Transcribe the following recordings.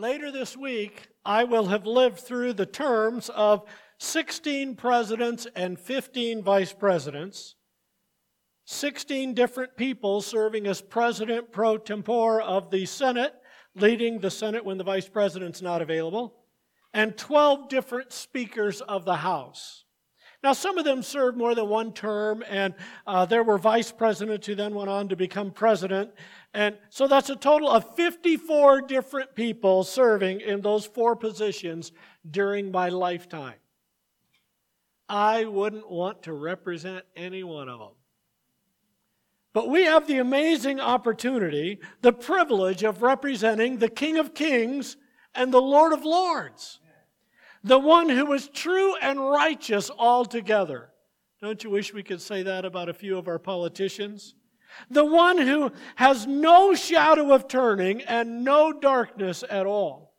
Later this week, I will have lived through the terms of 16 presidents and 15 vice presidents, 16 different people serving as president pro tempore of the Senate, leading the Senate when the vice president's not available, and 12 different speakers of the House. Now, some of them served more than one term, and uh, there were vice presidents who then went on to become president. And so that's a total of 54 different people serving in those four positions during my lifetime. I wouldn't want to represent any one of them. But we have the amazing opportunity, the privilege of representing the King of Kings and the Lord of Lords the one who is true and righteous altogether. Don't you wish we could say that about a few of our politicians? The one who has no shadow of turning and no darkness at all.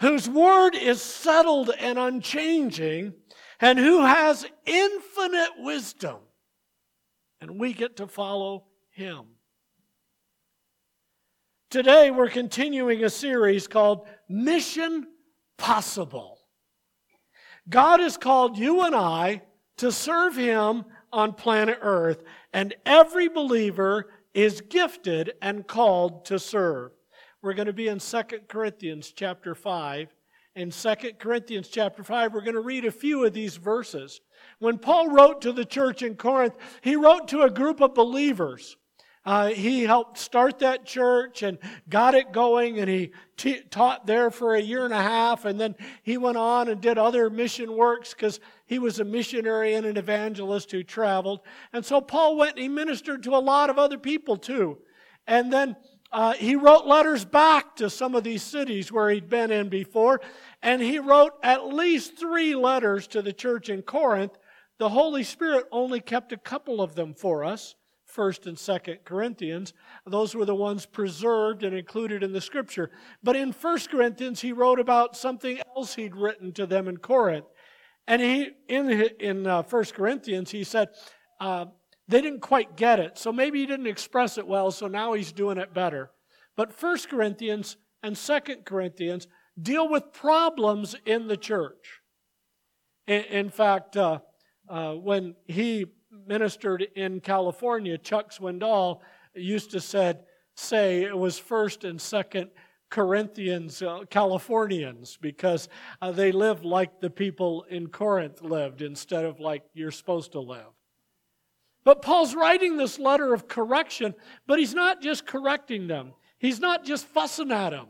Whose word is settled and unchanging, and who has infinite wisdom. And we get to follow him. Today, we're continuing a series called Mission possible. God has called you and I to serve Him on planet Earth, and every believer is gifted and called to serve. We're going to be in 2 Corinthians chapter 5. In 2 Corinthians chapter 5, we're going to read a few of these verses. When Paul wrote to the church in Corinth, he wrote to a group of believers. Uh, he helped start that church and got it going, and he t- taught there for a year and a half. And then he went on and did other mission works because he was a missionary and an evangelist who traveled. And so Paul went and he ministered to a lot of other people too. And then uh, he wrote letters back to some of these cities where he'd been in before. And he wrote at least three letters to the church in Corinth. The Holy Spirit only kept a couple of them for us. 1st and 2nd Corinthians. Those were the ones preserved and included in the scripture. But in 1st Corinthians, he wrote about something else he'd written to them in Corinth. And he, in, in uh, 1 Corinthians, he said, uh, they didn't quite get it. So maybe he didn't express it well, so now he's doing it better. But 1 Corinthians and 2 Corinthians deal with problems in the church. In, in fact, uh, uh when he ministered in California, Chuck Swindoll used to said, say it was first and second Corinthians, uh, Californians, because uh, they lived like the people in Corinth lived instead of like you're supposed to live. But Paul's writing this letter of correction, but he's not just correcting them. He's not just fussing at them.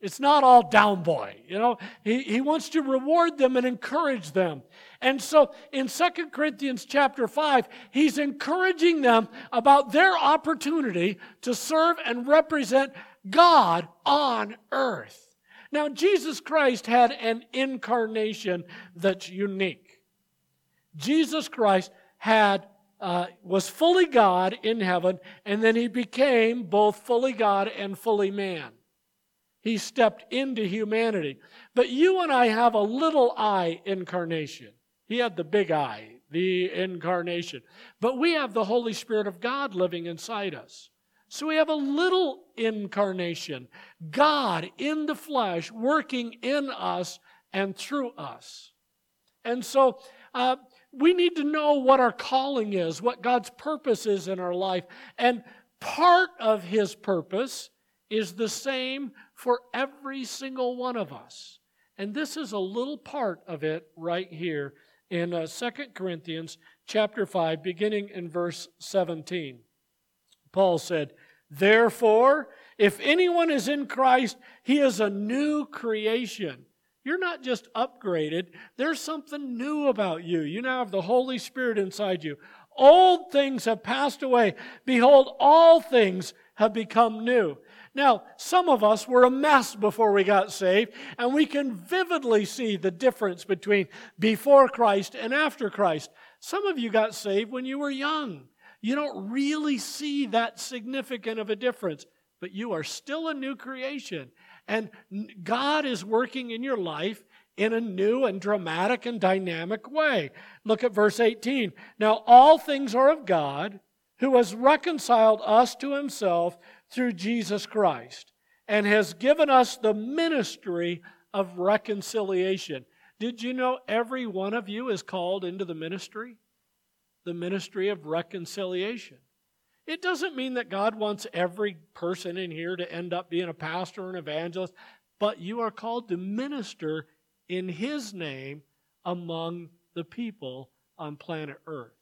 It's not all down boy. You know, he, he wants to reward them and encourage them. And so in Second Corinthians chapter 5, he's encouraging them about their opportunity to serve and represent God on earth. Now, Jesus Christ had an incarnation that's unique. Jesus Christ had uh, was fully God in heaven, and then he became both fully God and fully man. He stepped into humanity. But you and I have a little I incarnation. He had the big I, the incarnation. But we have the Holy Spirit of God living inside us. So we have a little incarnation, God in the flesh working in us and through us. And so uh, we need to know what our calling is, what God's purpose is in our life. And part of His purpose is the same for every single one of us. And this is a little part of it right here in uh, 2 Corinthians chapter 5 beginning in verse 17. Paul said, "Therefore, if anyone is in Christ, he is a new creation." You're not just upgraded, there's something new about you. You now have the Holy Spirit inside you. Old things have passed away. Behold, all things have become new. Now, some of us were a mess before we got saved, and we can vividly see the difference between before Christ and after Christ. Some of you got saved when you were young. You don't really see that significant of a difference, but you are still a new creation. And God is working in your life in a new and dramatic and dynamic way. Look at verse 18. Now, all things are of God, who has reconciled us to himself through Jesus Christ and has given us the ministry of reconciliation. Did you know every one of you is called into the ministry? The ministry of reconciliation. It doesn't mean that God wants every person in here to end up being a pastor or an evangelist, but you are called to minister in His name among the people on planet Earth.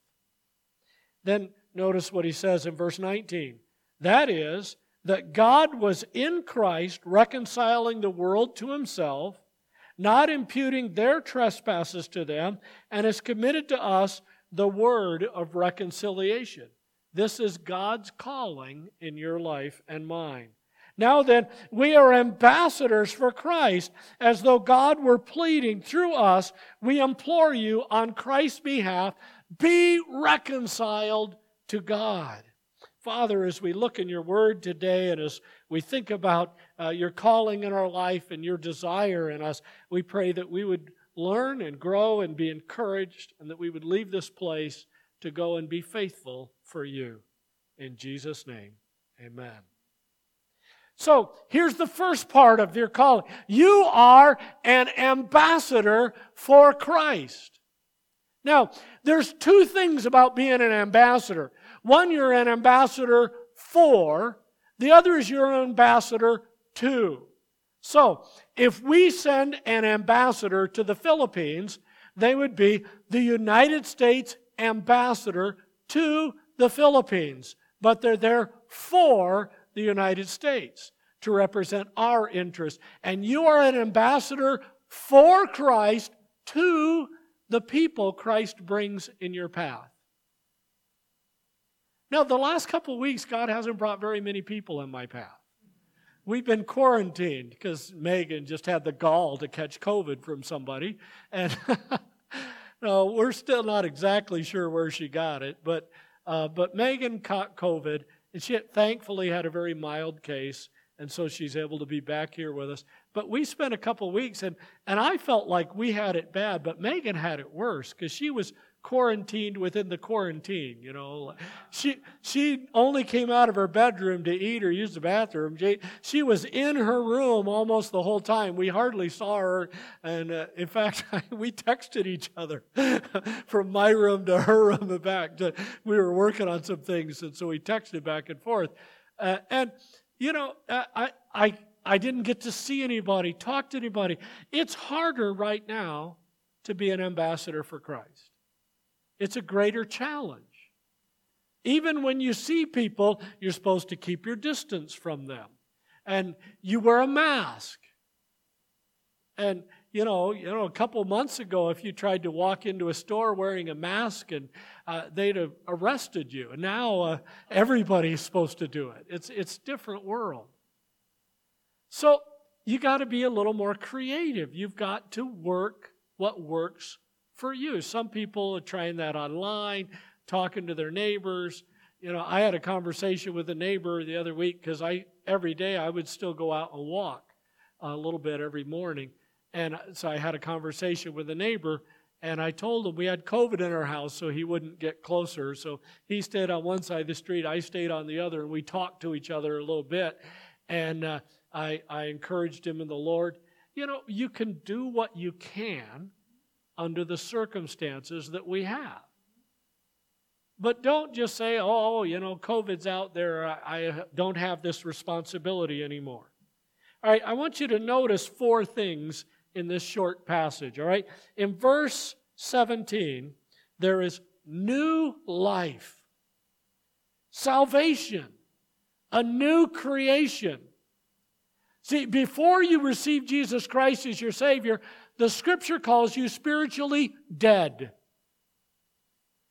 Then notice what he says in verse 19. That is, that God was in Christ reconciling the world to himself, not imputing their trespasses to them, and has committed to us the word of reconciliation. This is God's calling in your life and mine. Now then, we are ambassadors for Christ, as though God were pleading through us. We implore you on Christ's behalf, be reconciled to God. Father, as we look in your word today and as we think about uh, your calling in our life and your desire in us, we pray that we would learn and grow and be encouraged and that we would leave this place to go and be faithful for you. In Jesus' name, amen. So here's the first part of your calling. You are an ambassador for Christ. Now, there's two things about being an ambassador. One, you're an ambassador for, the other is you're an ambassador to. So, if we send an ambassador to the Philippines, they would be the United States ambassador to the Philippines, but they're there for the United States to represent our interests. And you are an ambassador for Christ to the people Christ brings in your path. Now, the last couple of weeks, God hasn't brought very many people in my path. We've been quarantined because Megan just had the gall to catch COVID from somebody. And no, we're still not exactly sure where she got it, but, uh, but Megan caught COVID, and she thankfully had a very mild case and so she's able to be back here with us. But we spent a couple of weeks, and, and I felt like we had it bad, but Megan had it worse because she was quarantined within the quarantine, you know. She, she only came out of her bedroom to eat or use the bathroom. She, she was in her room almost the whole time. We hardly saw her. And uh, in fact, we texted each other from my room to her room and back. We were working on some things, and so we texted back and forth. Uh, and you know, I, I, I didn't get to see anybody, talk to anybody. It's harder right now to be an ambassador for Christ. It's a greater challenge. Even when you see people, you're supposed to keep your distance from them. And you wear a mask. And you know, you know, a couple months ago, if you tried to walk into a store wearing a mask, and uh, they'd have arrested you. And now uh, everybody's supposed to do it. It's it's different world. So you got to be a little more creative. You've got to work what works for you. Some people are trying that online, talking to their neighbors. You know, I had a conversation with a neighbor the other week because I every day I would still go out and walk a little bit every morning. And so I had a conversation with a neighbor, and I told him we had COVID in our house, so he wouldn't get closer. So he stayed on one side of the street, I stayed on the other, and we talked to each other a little bit. And uh, I, I encouraged him in the Lord. You know, you can do what you can under the circumstances that we have. But don't just say, oh, you know, COVID's out there. I, I don't have this responsibility anymore. All right, I want you to notice four things in this short passage, all right? In verse 17, there is new life, salvation, a new creation. See, before you receive Jesus Christ as your Savior, the Scripture calls you spiritually dead.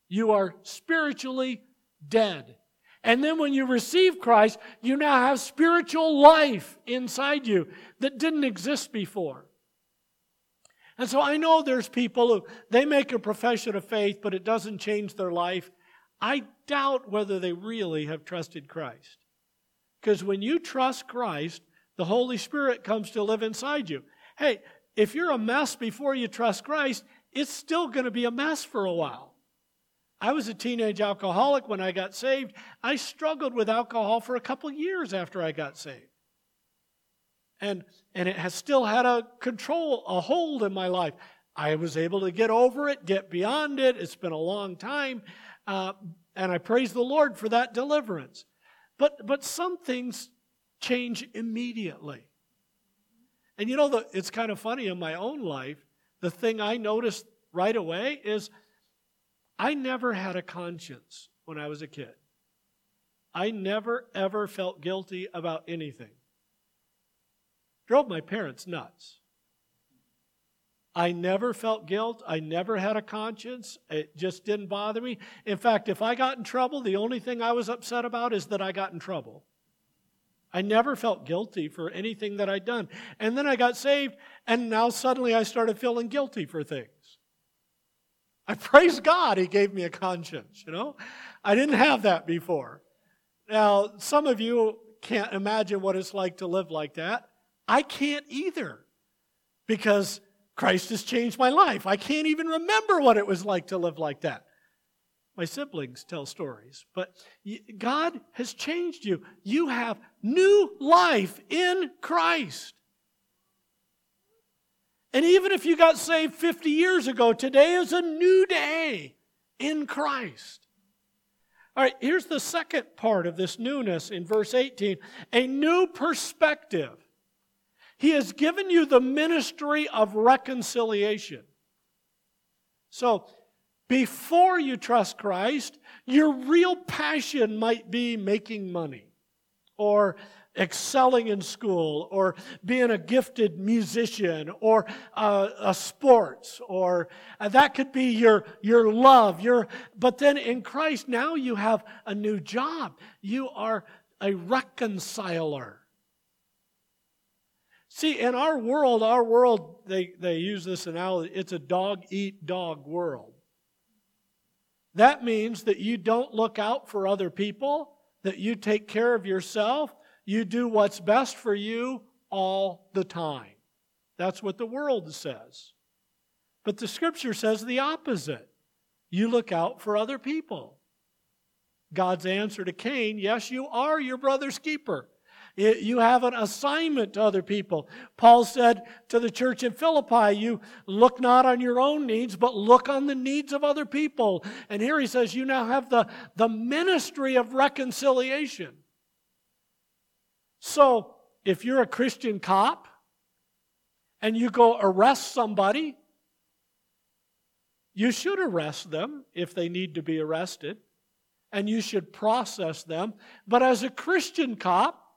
You are spiritually dead. And then when you receive Christ, you now have spiritual life inside you that didn't exist before. And so I know there's people who they make a profession of faith, but it doesn't change their life. I doubt whether they really have trusted Christ. Because when you trust Christ, the Holy Spirit comes to live inside you. Hey, if you're a mess before you trust Christ, it's still going to be a mess for a while. I was a teenage alcoholic when I got saved. I struggled with alcohol for a couple years after I got saved. And, and it has still had a control, a hold in my life. I was able to get over it, get beyond it. It's been a long time. Uh, and I praise the Lord for that deliverance. But, but some things change immediately. And you know, the, it's kind of funny in my own life. The thing I noticed right away is I never had a conscience when I was a kid. I never, ever felt guilty about anything. Drove my parents nuts. I never felt guilt. I never had a conscience. It just didn't bother me. In fact, if I got in trouble, the only thing I was upset about is that I got in trouble. I never felt guilty for anything that I'd done. And then I got saved, and now suddenly I started feeling guilty for things. I praise God He gave me a conscience, you know? I didn't have that before. Now, some of you can't imagine what it's like to live like that. I can't either because Christ has changed my life. I can't even remember what it was like to live like that. My siblings tell stories, but God has changed you. You have new life in Christ. And even if you got saved 50 years ago, today is a new day in Christ. All right, here's the second part of this newness in verse 18 a new perspective. He has given you the ministry of reconciliation. So, before you trust Christ, your real passion might be making money or excelling in school or being a gifted musician or uh, a sports or uh, that could be your your love your but then in Christ now you have a new job you are a reconciler See, in our world, our world, they, they use this analogy, it's a dog eat dog world. That means that you don't look out for other people, that you take care of yourself, you do what's best for you all the time. That's what the world says. But the scripture says the opposite. You look out for other people. God's answer to Cain yes, you are your brother's keeper. You have an assignment to other people. Paul said to the church in Philippi, You look not on your own needs, but look on the needs of other people. And here he says, You now have the, the ministry of reconciliation. So, if you're a Christian cop and you go arrest somebody, you should arrest them if they need to be arrested, and you should process them. But as a Christian cop,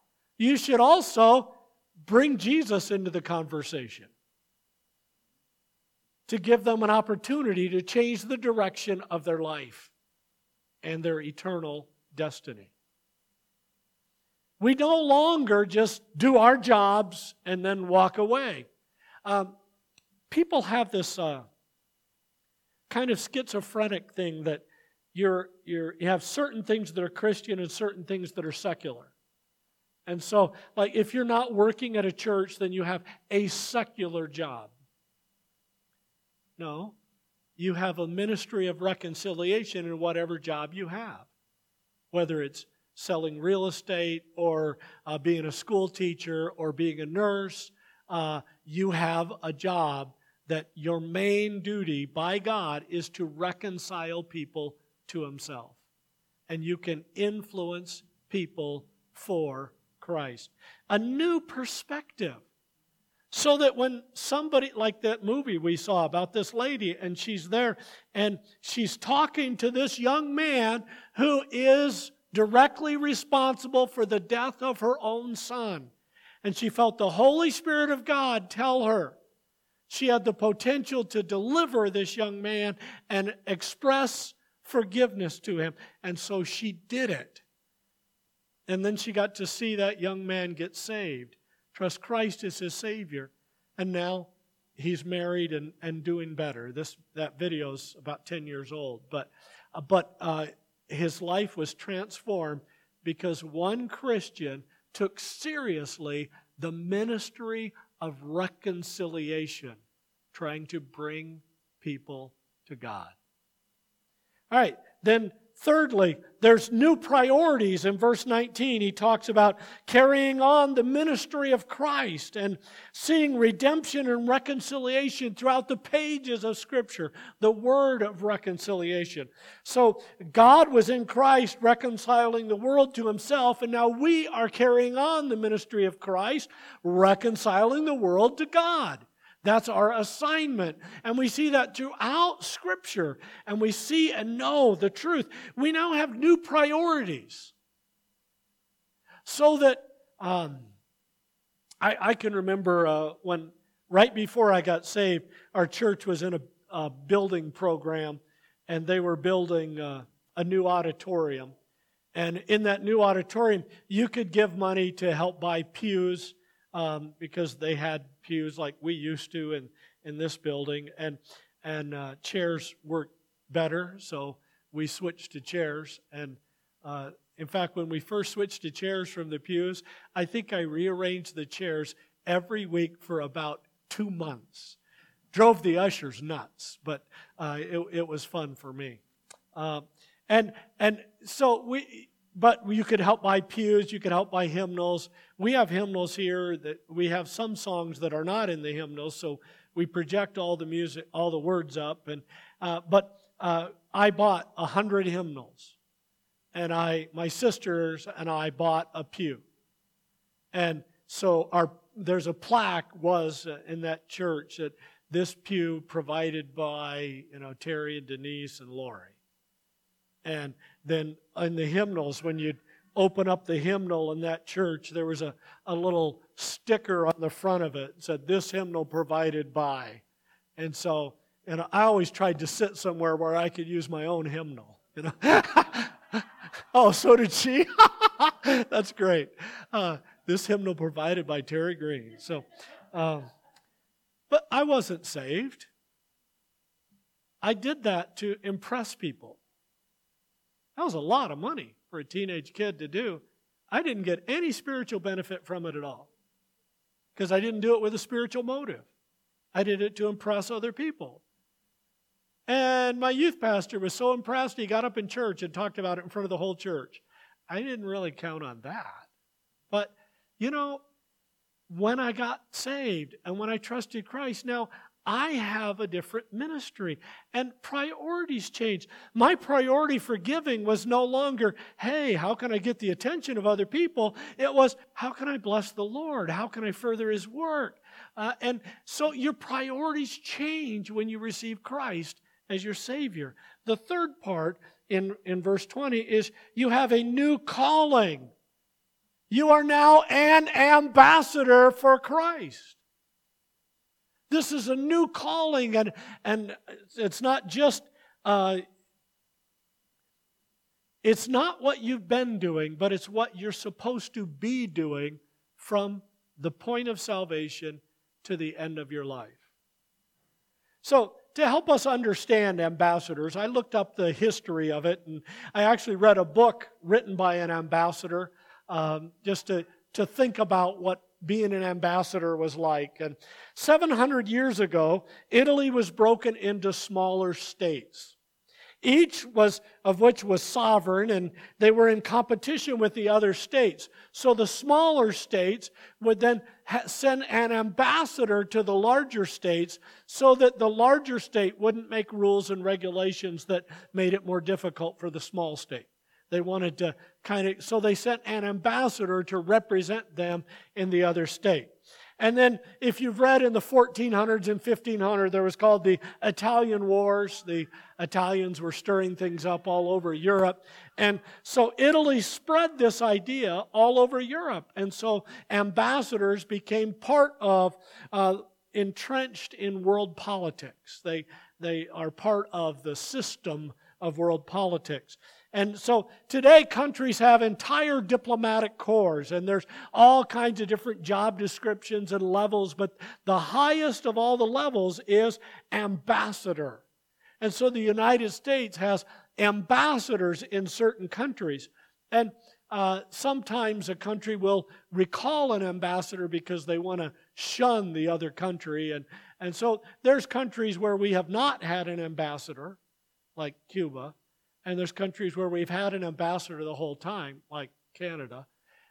you should also bring Jesus into the conversation to give them an opportunity to change the direction of their life and their eternal destiny. We no longer just do our jobs and then walk away. Um, people have this uh, kind of schizophrenic thing that you're, you're, you have certain things that are Christian and certain things that are secular. And so, like, if you're not working at a church, then you have a secular job. No, you have a ministry of reconciliation in whatever job you have, whether it's selling real estate or uh, being a school teacher or being a nurse. Uh, you have a job that your main duty by God is to reconcile people to Himself. And you can influence people for Christ. A new perspective. So that when somebody, like that movie we saw about this lady, and she's there and she's talking to this young man who is directly responsible for the death of her own son. And she felt the Holy Spirit of God tell her she had the potential to deliver this young man and express forgiveness to him. And so she did it. And then she got to see that young man get saved, trust Christ as his Savior. And now he's married and, and doing better. This, that video's about 10 years old. But, uh, but uh, his life was transformed because one Christian took seriously the ministry of reconciliation, trying to bring people to God. All right, then thirdly, there's new priorities. In verse 19, he talks about carrying on the ministry of Christ and seeing redemption and reconciliation throughout the pages of Scripture, the word of reconciliation. So God was in Christ reconciling the world to himself, and now we are carrying on the ministry of Christ, reconciling the world to God. That's our assignment. And we see that throughout Scripture. And we see and know the truth. We now have new priorities. So that um, I, I, can remember uh, when, right before I got saved, our church was in a, a building program, and they were building uh, a new auditorium. And in that new auditorium, you could give money to help buy pews um, because they had pews like we used to in, in this building, and, and uh, chairs worked better, so we switched to chairs. And uh, in fact, when we first switched to chairs from the pews, I think I rearranged the chairs every week for about two months. Drove the ushers nuts, but uh, it, it, was fun for me. Uh, and and so we but you could help buy pews, you could help buy hymnals. We have hymnals here that we have some songs that are not in the hymnals, so we project all the music, all the words up. And uh, but uh, I bought a hundred hymnals, and I, my sisters and I bought a pew, and so our there's a plaque was uh, in that church that this pew provided by you know Terry and Denise and Lori, and then in the hymnals, when you'd open up the hymnal in that church, there was a, a little sticker on the front of it said, This hymnal provided by. And so, and I always tried to sit somewhere where I could use my own hymnal. You know? oh, so did she? That's great. Uh, this hymnal provided by Terry Green. So, um, but I wasn't saved. I did that to impress people. That was a lot of money for a teenage kid to do. I didn't get any spiritual benefit from it at all because I didn't do it with a spiritual motive. I did it to impress other people. And my youth pastor was so impressed, he got up in church and talked about it in front of the whole church. I didn't really count on that. But, you know, when I got saved and when I trusted Christ, now I have a different ministry. And priorities change. My priority for giving was no longer, hey, how can I get the attention of other people? It was, how can I bless the Lord? How can I further His work? Uh, and so your priorities change when you receive Christ as your Savior. The third part in, in verse 20 is you have a new calling. You are now an ambassador for Christ. This is a new calling, and, and it's not just, uh, it's not what you've been doing, but it's what you're supposed to be doing from the point of salvation to the end of your life. So, to help us understand ambassadors, I looked up the history of it, and I actually read a book written by an ambassador um, just to, to think about what being an ambassador was like. And 700 years ago, Italy was broken into smaller states. Each was of which was sovereign and they were in competition with the other states. So the smaller states would then ha- send an ambassador to the larger states so that the larger state wouldn't make rules and regulations that made it more difficult for the small state. They wanted to kind of, so they sent an ambassador to represent them in the other state. And then, if you've read in the 1400s and 1500s, there was called the Italian Wars. The Italians were stirring things up all over Europe. And so Italy spread this idea all over Europe. And so ambassadors became part of, uh, entrenched in world politics. They, they are part of the system of world politics. And so today, countries have entire diplomatic corps, and there's all kinds of different job descriptions and levels, but the highest of all the levels is ambassador. And so the United States has ambassadors in certain countries. And uh, sometimes a country will recall an ambassador because they want to shun the other country. And, and so there's countries where we have not had an ambassador, like Cuba. And there's countries where we've had an ambassador the whole time, like Canada.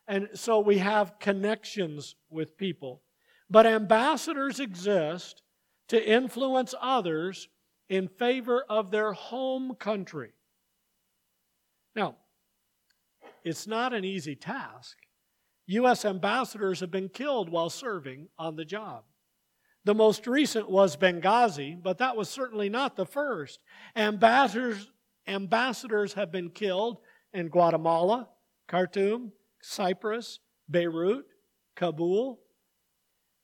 And so we have connections with people. But ambassadors exist to influence others in favor of their home country. Now, it's not an easy task. U.S. ambassadors have been killed while serving on the job. The most recent was Benghazi, but that was certainly not the first. Ambassadors, ambassadors have been killed in Guatemala, Khartoum, Cyprus, Beirut, Kabul.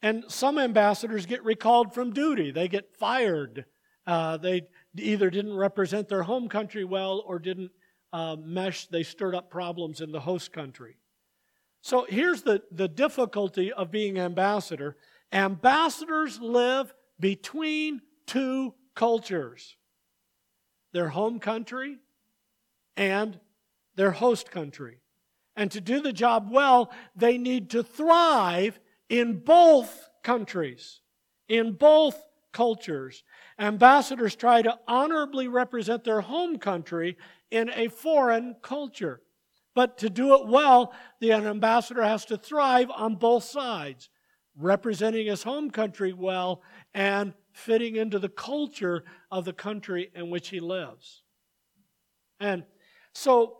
And some ambassadors get recalled from duty. They get fired. Uh, they either didn't represent their home country well or didn't uh, mesh. They stirred up problems in the host country. So here's the, the difficulty of being ambassador ambassadors live between two cultures their home country and their host country. And to do the job well, they need to thrive in both countries, in both cultures. Ambassadors try to honorably represent their home country in a foreign culture. But to do it well, the ambassador has to thrive on both sides, representing his home country well and fitting into the culture of the country in which he lives. And so,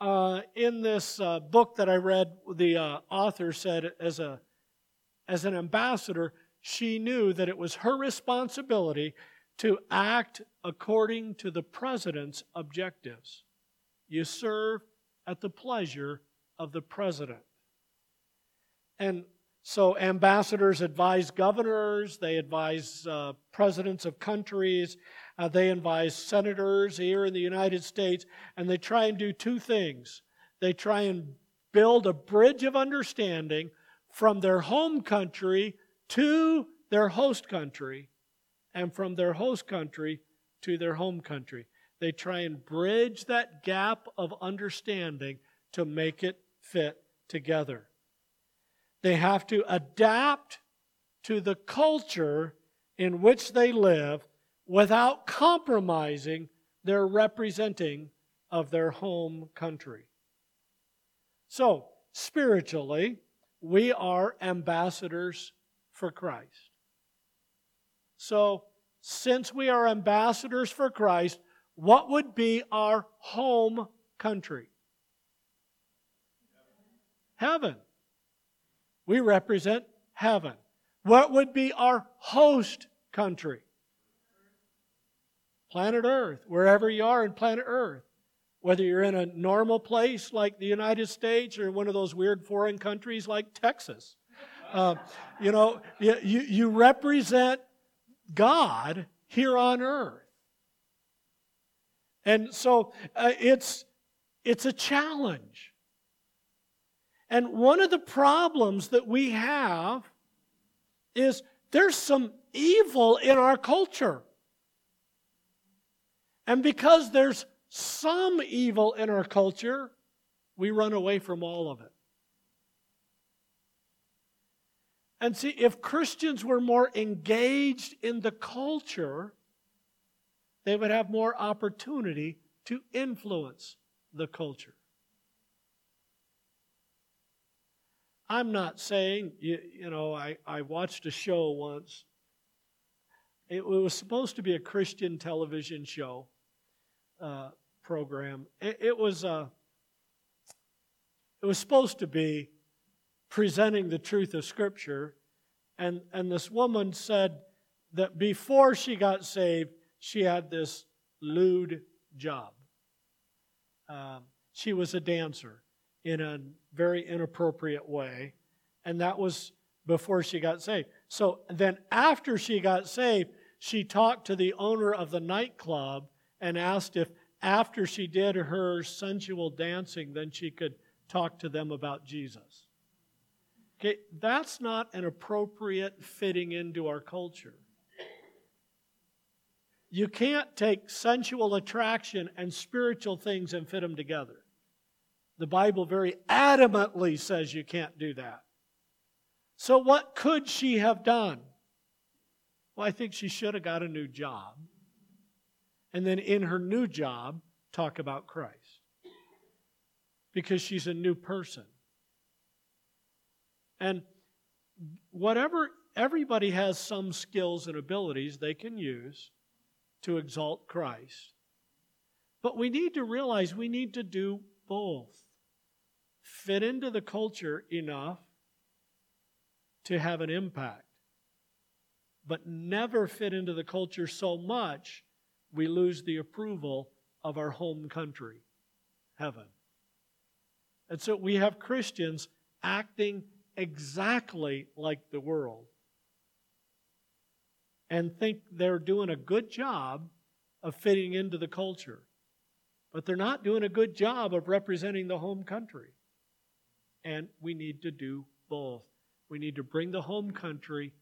uh, in this uh, book that I read, the uh, author said, as, a, as an ambassador, she knew that it was her responsibility to act according to the president's objectives. You serve at the pleasure of the president. And so ambassadors advise governors, they advise uh, presidents of countries, uh, they advise senators here in the United States, and they try and do two things. They try and build a bridge of understanding from their home country to their host country, and from their host country to their home country. They try and bridge that gap of understanding to make it fit together. They have to adapt to the culture in which they live without compromising their representing of their home country. So, spiritually, we are ambassadors for Christ. So, since we are ambassadors for Christ, what would be our home country? Heaven. We represent heaven. What would be our host country? Planet Earth, wherever you are in planet Earth. Whether you're in a normal place like the United States or one of those weird foreign countries like Texas. Uh, you know, you, you represent God here on earth. And so uh, it's, it's a challenge. And one of the problems that we have is there's some evil in our culture. And because there's some evil in our culture, we run away from all of it. And see, if Christians were more engaged in the culture, they would have more opportunity to influence the culture. I'm not saying, you, you know, I, I watched a show once. It was supposed to be a Christian television show uh, program. It, it was uh, it was supposed to be presenting the truth of Scripture, and and this woman said that before she got saved, she had this lewd job. Um, she was a dancer in a very inappropriate way, and that was before she got saved. So then, after she got saved, she talked to the owner of the nightclub and asked if, after she did her sensual dancing, then she could talk to them about Jesus. Okay, that's not an appropriate fitting into our culture. You can't take sensual attraction and spiritual things and fit them together. The Bible very adamantly says you can't do that. So, what could she have done? Well, I think she should have got a new job. And then in her new job, talk about Christ because she's a new person. And whatever, everybody has some skills and abilities they can use to exalt Christ. But we need to realize we need to do both. Fit into the culture enough to have an impact, but never fit into the culture so much we lose the approval of our home country, heaven. And so we have Christians acting exactly like the world and think they're doing a good job of fitting into the culture. But they're not doing a good job of representing the home country. And we need to do both. We need to bring the home country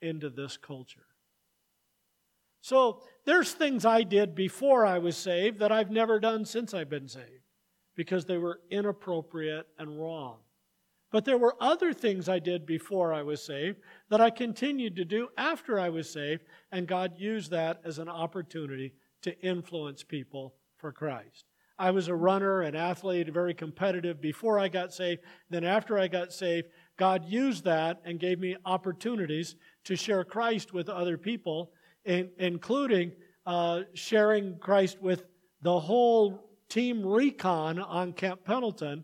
into this culture. So there's things I did before I was saved that I've never done since I've been saved because they were inappropriate and wrong. But there were other things I did before I was saved that I continued to do after I was saved, and God used that as an opportunity to influence people for Christ. I was a runner, an athlete, very competitive before I got saved. Then, after I got saved, God used that and gave me opportunities to share Christ with other people, in, including uh, sharing Christ with the whole team recon on Camp Pendleton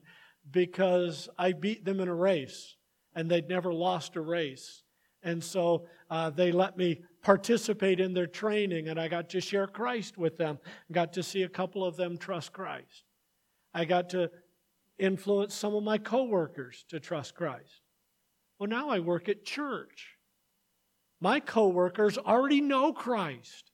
because I beat them in a race and they'd never lost a race. And so uh, they let me participate in their training, and I got to share Christ with them. Got to see a couple of them trust Christ. I got to influence some of my coworkers to trust Christ. Well, now I work at church. My coworkers already know Christ.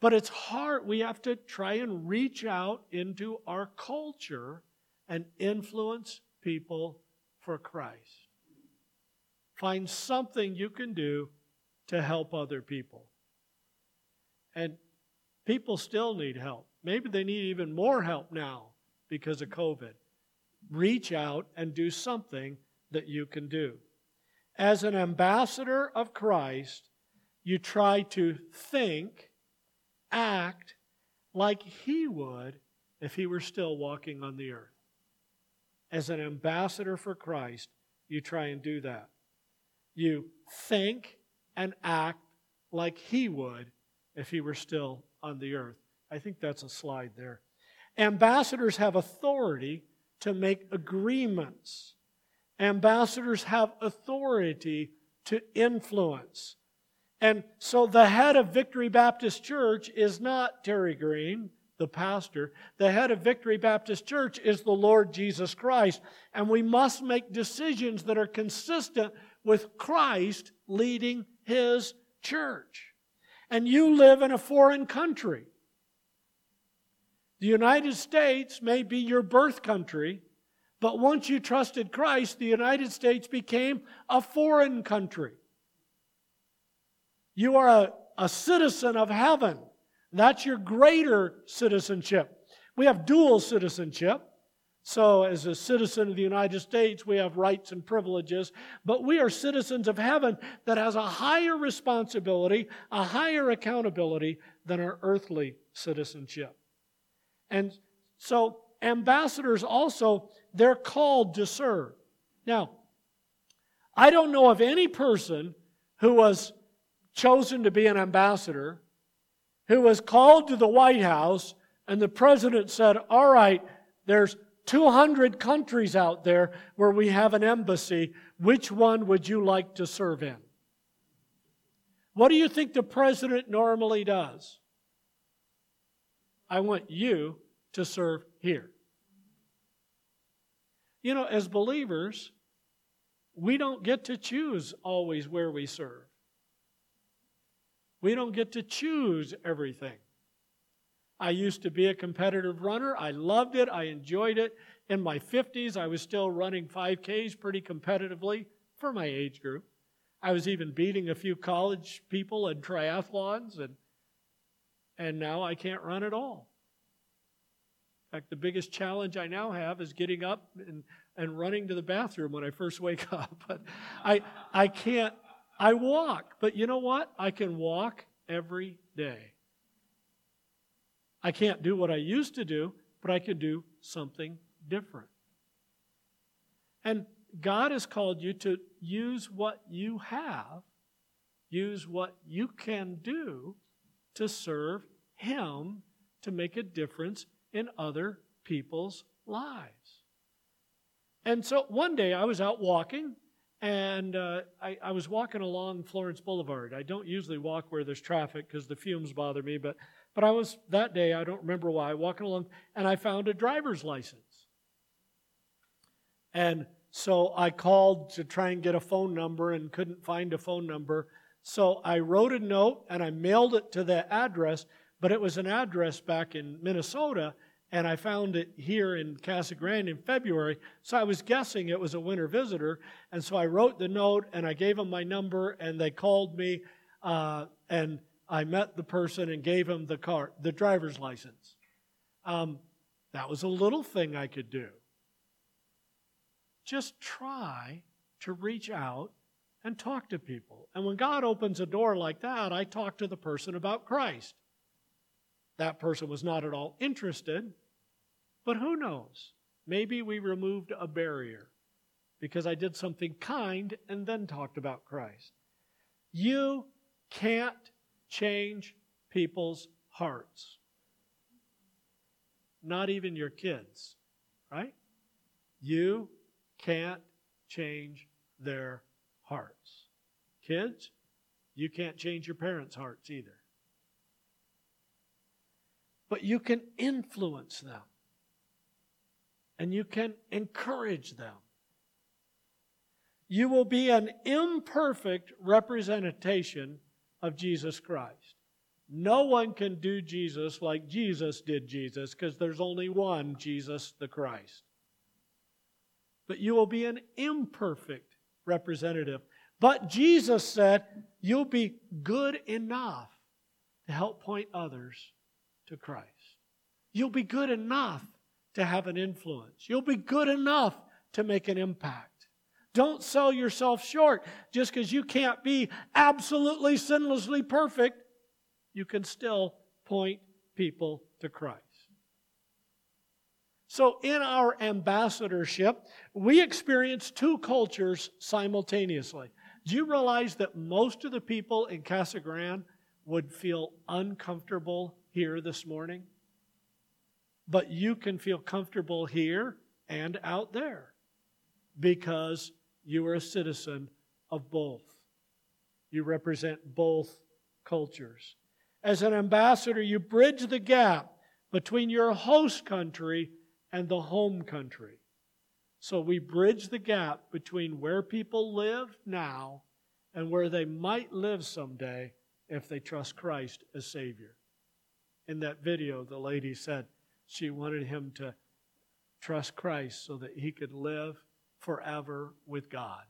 But it's hard. We have to try and reach out into our culture and influence people for Christ. Find something you can do to help other people. And people still need help. Maybe they need even more help now because of COVID. Reach out and do something that you can do. As an ambassador of Christ, you try to think, act like he would if he were still walking on the earth. As an ambassador for Christ, you try and do that. You think and act like he would if he were still on the earth. I think that's a slide there. Ambassadors have authority to make agreements. Ambassadors have authority to influence. And so the head of Victory Baptist Church is not Terry Green, the pastor. The head of Victory Baptist Church is the Lord Jesus Christ. And we must make decisions that are consistent with Christ leading his church. And you live in a foreign country. The United States may be your birth country, but once you trusted Christ, the United States became a foreign country. You are a, a citizen of heaven. That's your greater citizenship. We have dual citizenship. So, as a citizen of the United States, we have rights and privileges, but we are citizens of heaven that has a higher responsibility, a higher accountability than our earthly citizenship. And so, ambassadors also, they're called to serve. Now, I don't know of any person who was chosen to be an ambassador who was called to the White House and the president said, All right, there's 200 countries out there where we have an embassy. Which one would you like to serve in? What do you think the president normally does? I want you to serve here. You know, as believers, we don't get to choose always where we serve. We don't get to choose everything. I used to be a competitive runner. I loved it. I enjoyed it. In my 50s, I was still running 5Ks pretty competitively for my age group. I was even beating a few college people in triathlons, and, and now I can't run at all. In fact, the biggest challenge I now have is getting up and, and running to the bathroom when I first wake up. But I, I can't, I walk. But you know what? I can walk every day. I can't do what I used to do, but I can do something different. And God has called you to use what you have, use what you can do to serve Him to make a difference in other people's lives. And so one day I was out walking, and uh, I, I, was walking along Florence Boulevard. I don't usually walk where there's traffic because the fumes bother me, but, but I was that day, I don't remember why, walking along, and I found a driver's license. And so I called to try and get a phone number and couldn't find a phone number. So I wrote a note and I mailed it to the address, but it was an address back in Minnesota, and I found it here in Casa Grande in February. So I was guessing it was a winter visitor, and so I wrote the note and I gave them my number, and they called me, uh, and I met the person and gave him the car, the driver's license. Um, that was a little thing I could do. Just try to reach out and talk to people. And when God opens a door like that, I talk to the person about Christ. That person was not at all interested, but who knows? Maybe we removed a barrier because I did something kind and then talked about Christ. You can't change people's hearts, not even your kids, right? You can't change their hearts. Kids, you can't change your parents' hearts either. But you can influence them and you can encourage them. You will be an imperfect representation of Jesus Christ. No one can do Jesus like Jesus did Jesus because there's only one Jesus the Christ. But you will be an imperfect representative. But Jesus said, You'll be good enough to help point others to Christ. You'll be good enough to have an influence. You'll be good enough to make an impact. Don't sell yourself short just because you can't be absolutely sinlessly perfect. You can still point people to Christ. So, in our ambassadorship, we experience two cultures simultaneously. Do you realize that most of the people in Casa Grande would feel uncomfortable here this morning? But you can feel comfortable here and out there because you are a citizen of both. You represent both cultures. As an ambassador, you bridge the gap between your host country and the home country. So we bridge the gap between where people live now and where they might live someday if they trust Christ as Savior. In that video, the lady said she wanted him to trust Christ so that he could live forever with God.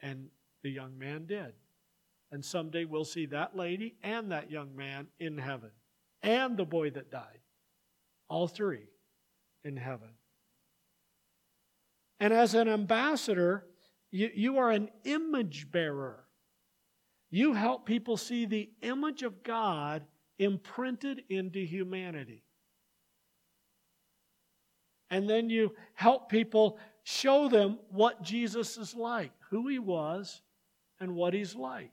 And the young man did. And someday we'll see that lady and that young man in heaven, and the boy that died. All three in heaven. And as an ambassador, you, you are an image bearer. You help people see the image of God imprinted into humanity. And then you help people show them what Jesus is like, who he was, and what he's like.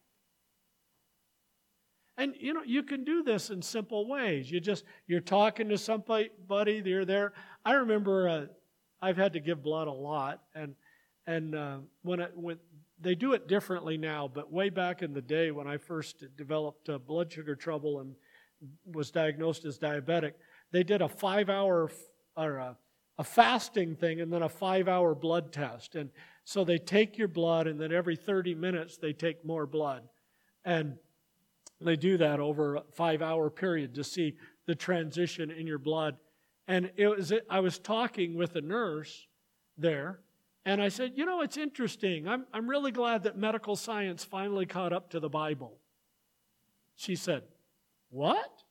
And you know, you can do this in simple ways. You just you're talking to somebody, they're there. I remember uh, I've had to give blood a lot, and and uh, when I, when they do it differently now, but way back in the day when I first developed uh, blood sugar trouble and was diagnosed as diabetic, they did a five-hour or a, a fasting thing and then a five-hour blood test, and so they take your blood, and then every 30 minutes they take more blood, and they do that over a five hour period to see the transition in your blood. And it was, I was talking with a nurse there, and I said, You know, it's interesting. I'm, I'm really glad that medical science finally caught up to the Bible. She said, What?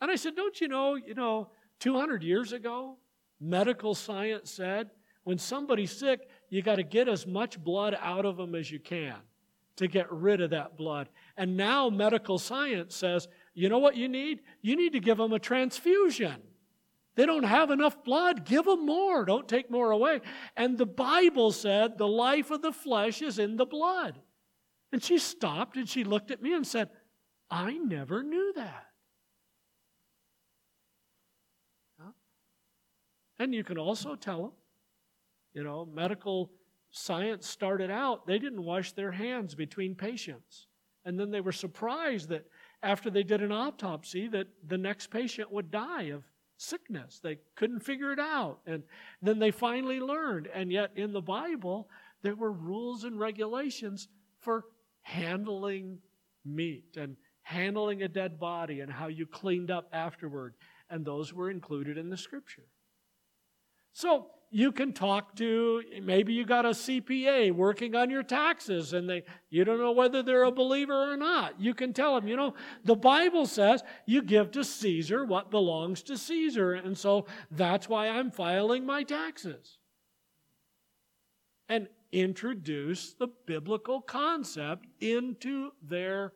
And I said, Don't you know, you know, 200 years ago, medical science said when somebody's sick, you got to get as much blood out of them as you can to get rid of that blood. And now medical science says You know what you need? You need to give them a transfusion. They don't have enough blood. Give them more. Don't take more away. And the Bible said the life of the flesh is in the blood. And she stopped and she looked at me and said, I never knew that. And you can also tell them, you know, medical science started out, they didn't wash their hands between patients. And then they were surprised that after they did an autopsy that the next patient would die of sickness. They couldn't figure it out. And then they finally learned. And yet in the Bible, there were rules and regulations for handling meat and handling a dead body and how you cleaned up afterward. And those were included in the scripture. So you can talk to maybe you got a CPA working on your taxes and they you don't know whether they're a believer or not. You can tell them, you know, the Bible says you give to Caesar what belongs to Caesar and so that's why I'm filing my taxes. And introduce the biblical concept into their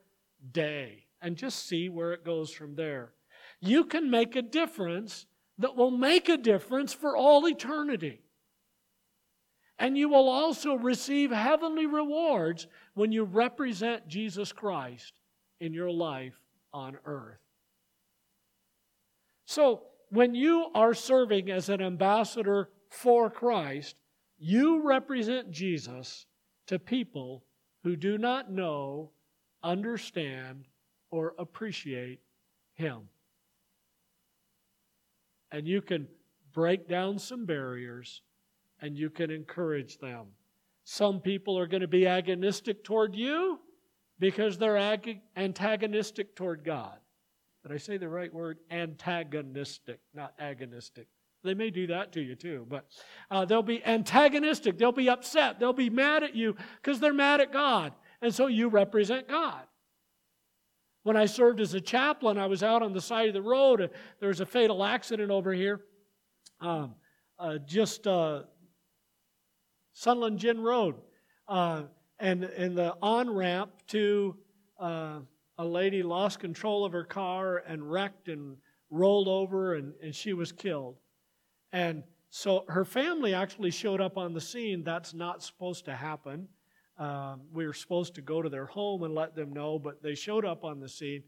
day and just see where it goes from there. You can make a difference that will make a difference for all eternity. And you will also receive heavenly rewards when you represent Jesus Christ in your life on earth. So, when you are serving as an ambassador for Christ, you represent Jesus to people who do not know, understand, or appreciate Him and you can break down some barriers and you can encourage them. Some people are going to be agonistic toward you because they're ag- antagonistic toward God. Did I say the right word? Antagonistic, not agonistic. They may do that to you too, but uh, they'll be antagonistic. They'll be upset. They'll be mad at you because they're mad at God. And so you represent God. When I served as a chaplain, I was out on the side of the road. There was a fatal accident over here, um, uh, just uh, Sunland Gin Road. Uh, and, and the on ramp to uh, a lady lost control of her car and wrecked and rolled over, and, and she was killed. And so her family actually showed up on the scene. That's not supposed to happen. Um, we were supposed to go to their home and let them know, but they showed up on the scene.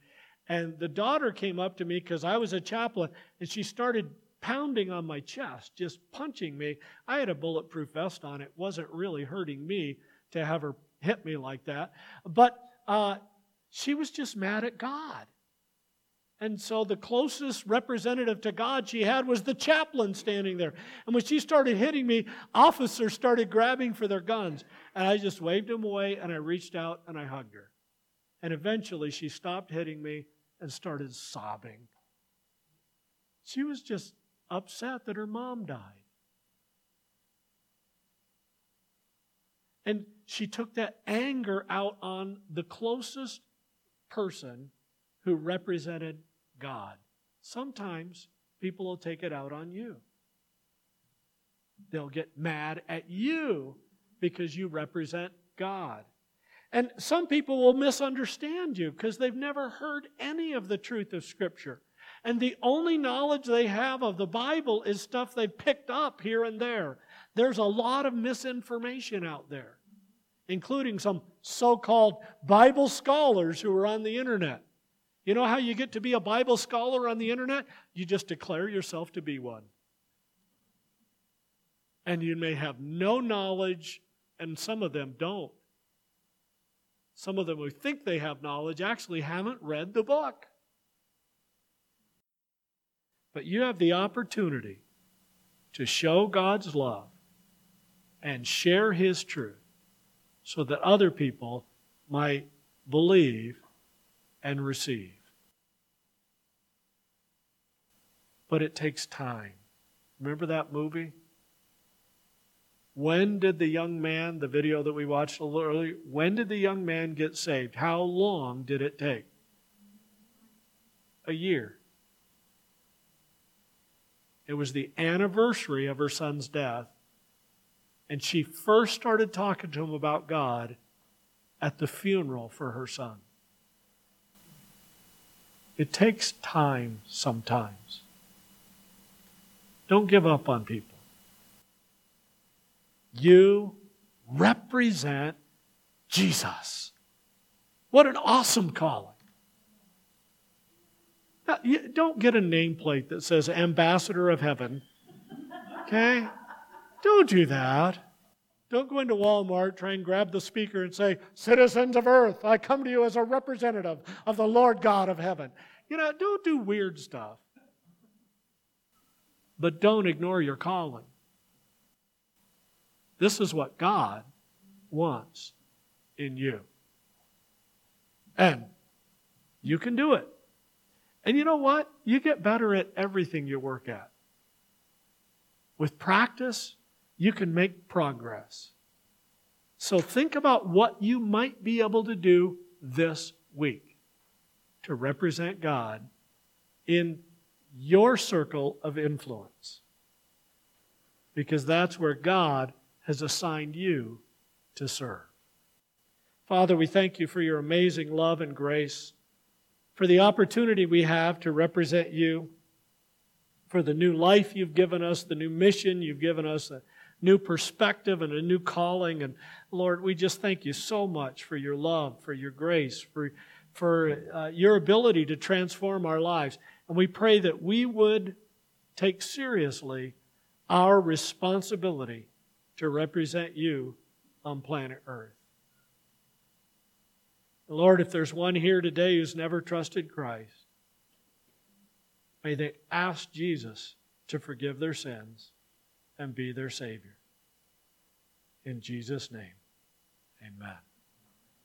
And the daughter came up to me because I was a chaplain, and she started pounding on my chest, just punching me. I had a bulletproof vest on. It wasn't really hurting me to have her hit me like that. But uh, she was just mad at God. And so the closest representative to God she had was the chaplain standing there. And when she started hitting me, officers started grabbing for their guns. And I just waved them away and I reached out and I hugged her. And eventually she stopped hitting me and started sobbing. She was just upset that her mom died. And she took that anger out on the closest person who represented God. Sometimes people will take it out on you. They'll get mad at you because you represent God. And some people will misunderstand you because they've never heard any of the truth of Scripture. And the only knowledge they have of the Bible is stuff they've picked up here and there. There's a lot of misinformation out there, including some so called Bible scholars who are on the internet. You know how you get to be a Bible scholar on the internet? You just declare yourself to be one. And you may have no knowledge, and some of them don't. Some of them who think they have knowledge actually haven't read the book. But you have the opportunity to show God's love and share His truth so that other people might believe and receive. But it takes time. Remember that movie? When did the young man, the video that we watched a little earlier, when did the young man get saved? How long did it take? A year. It was the anniversary of her son's death. And she first started talking to him about God at the funeral for her son. It takes time sometimes. Don't give up on people. You represent Jesus. What an awesome calling. Now, you don't get a nameplate that says Ambassador of Heaven. Okay? Don't do that. Don't go into Walmart, try and grab the speaker and say, Citizens of earth, I come to you as a representative of the Lord God of heaven. You know, don't do weird stuff. But don't ignore your calling. This is what God wants in you. And you can do it. And you know what? You get better at everything you work at. With practice, you can make progress. So think about what you might be able to do this week to represent God in your circle of influence. Because that's where God has assigned you to serve. Father, we thank you for your amazing love and grace, for the opportunity we have to represent you, for the new life you've given us, the new mission you've given us, a new perspective and a new calling. And Lord, we just thank you so much for your love, for your grace, for, for uh, your ability to transform our lives. And we pray that we would take seriously our responsibility to represent you on planet Earth. Lord, if there's one here today who's never trusted Christ, may they ask Jesus to forgive their sins and be their Savior. In Jesus' name, amen.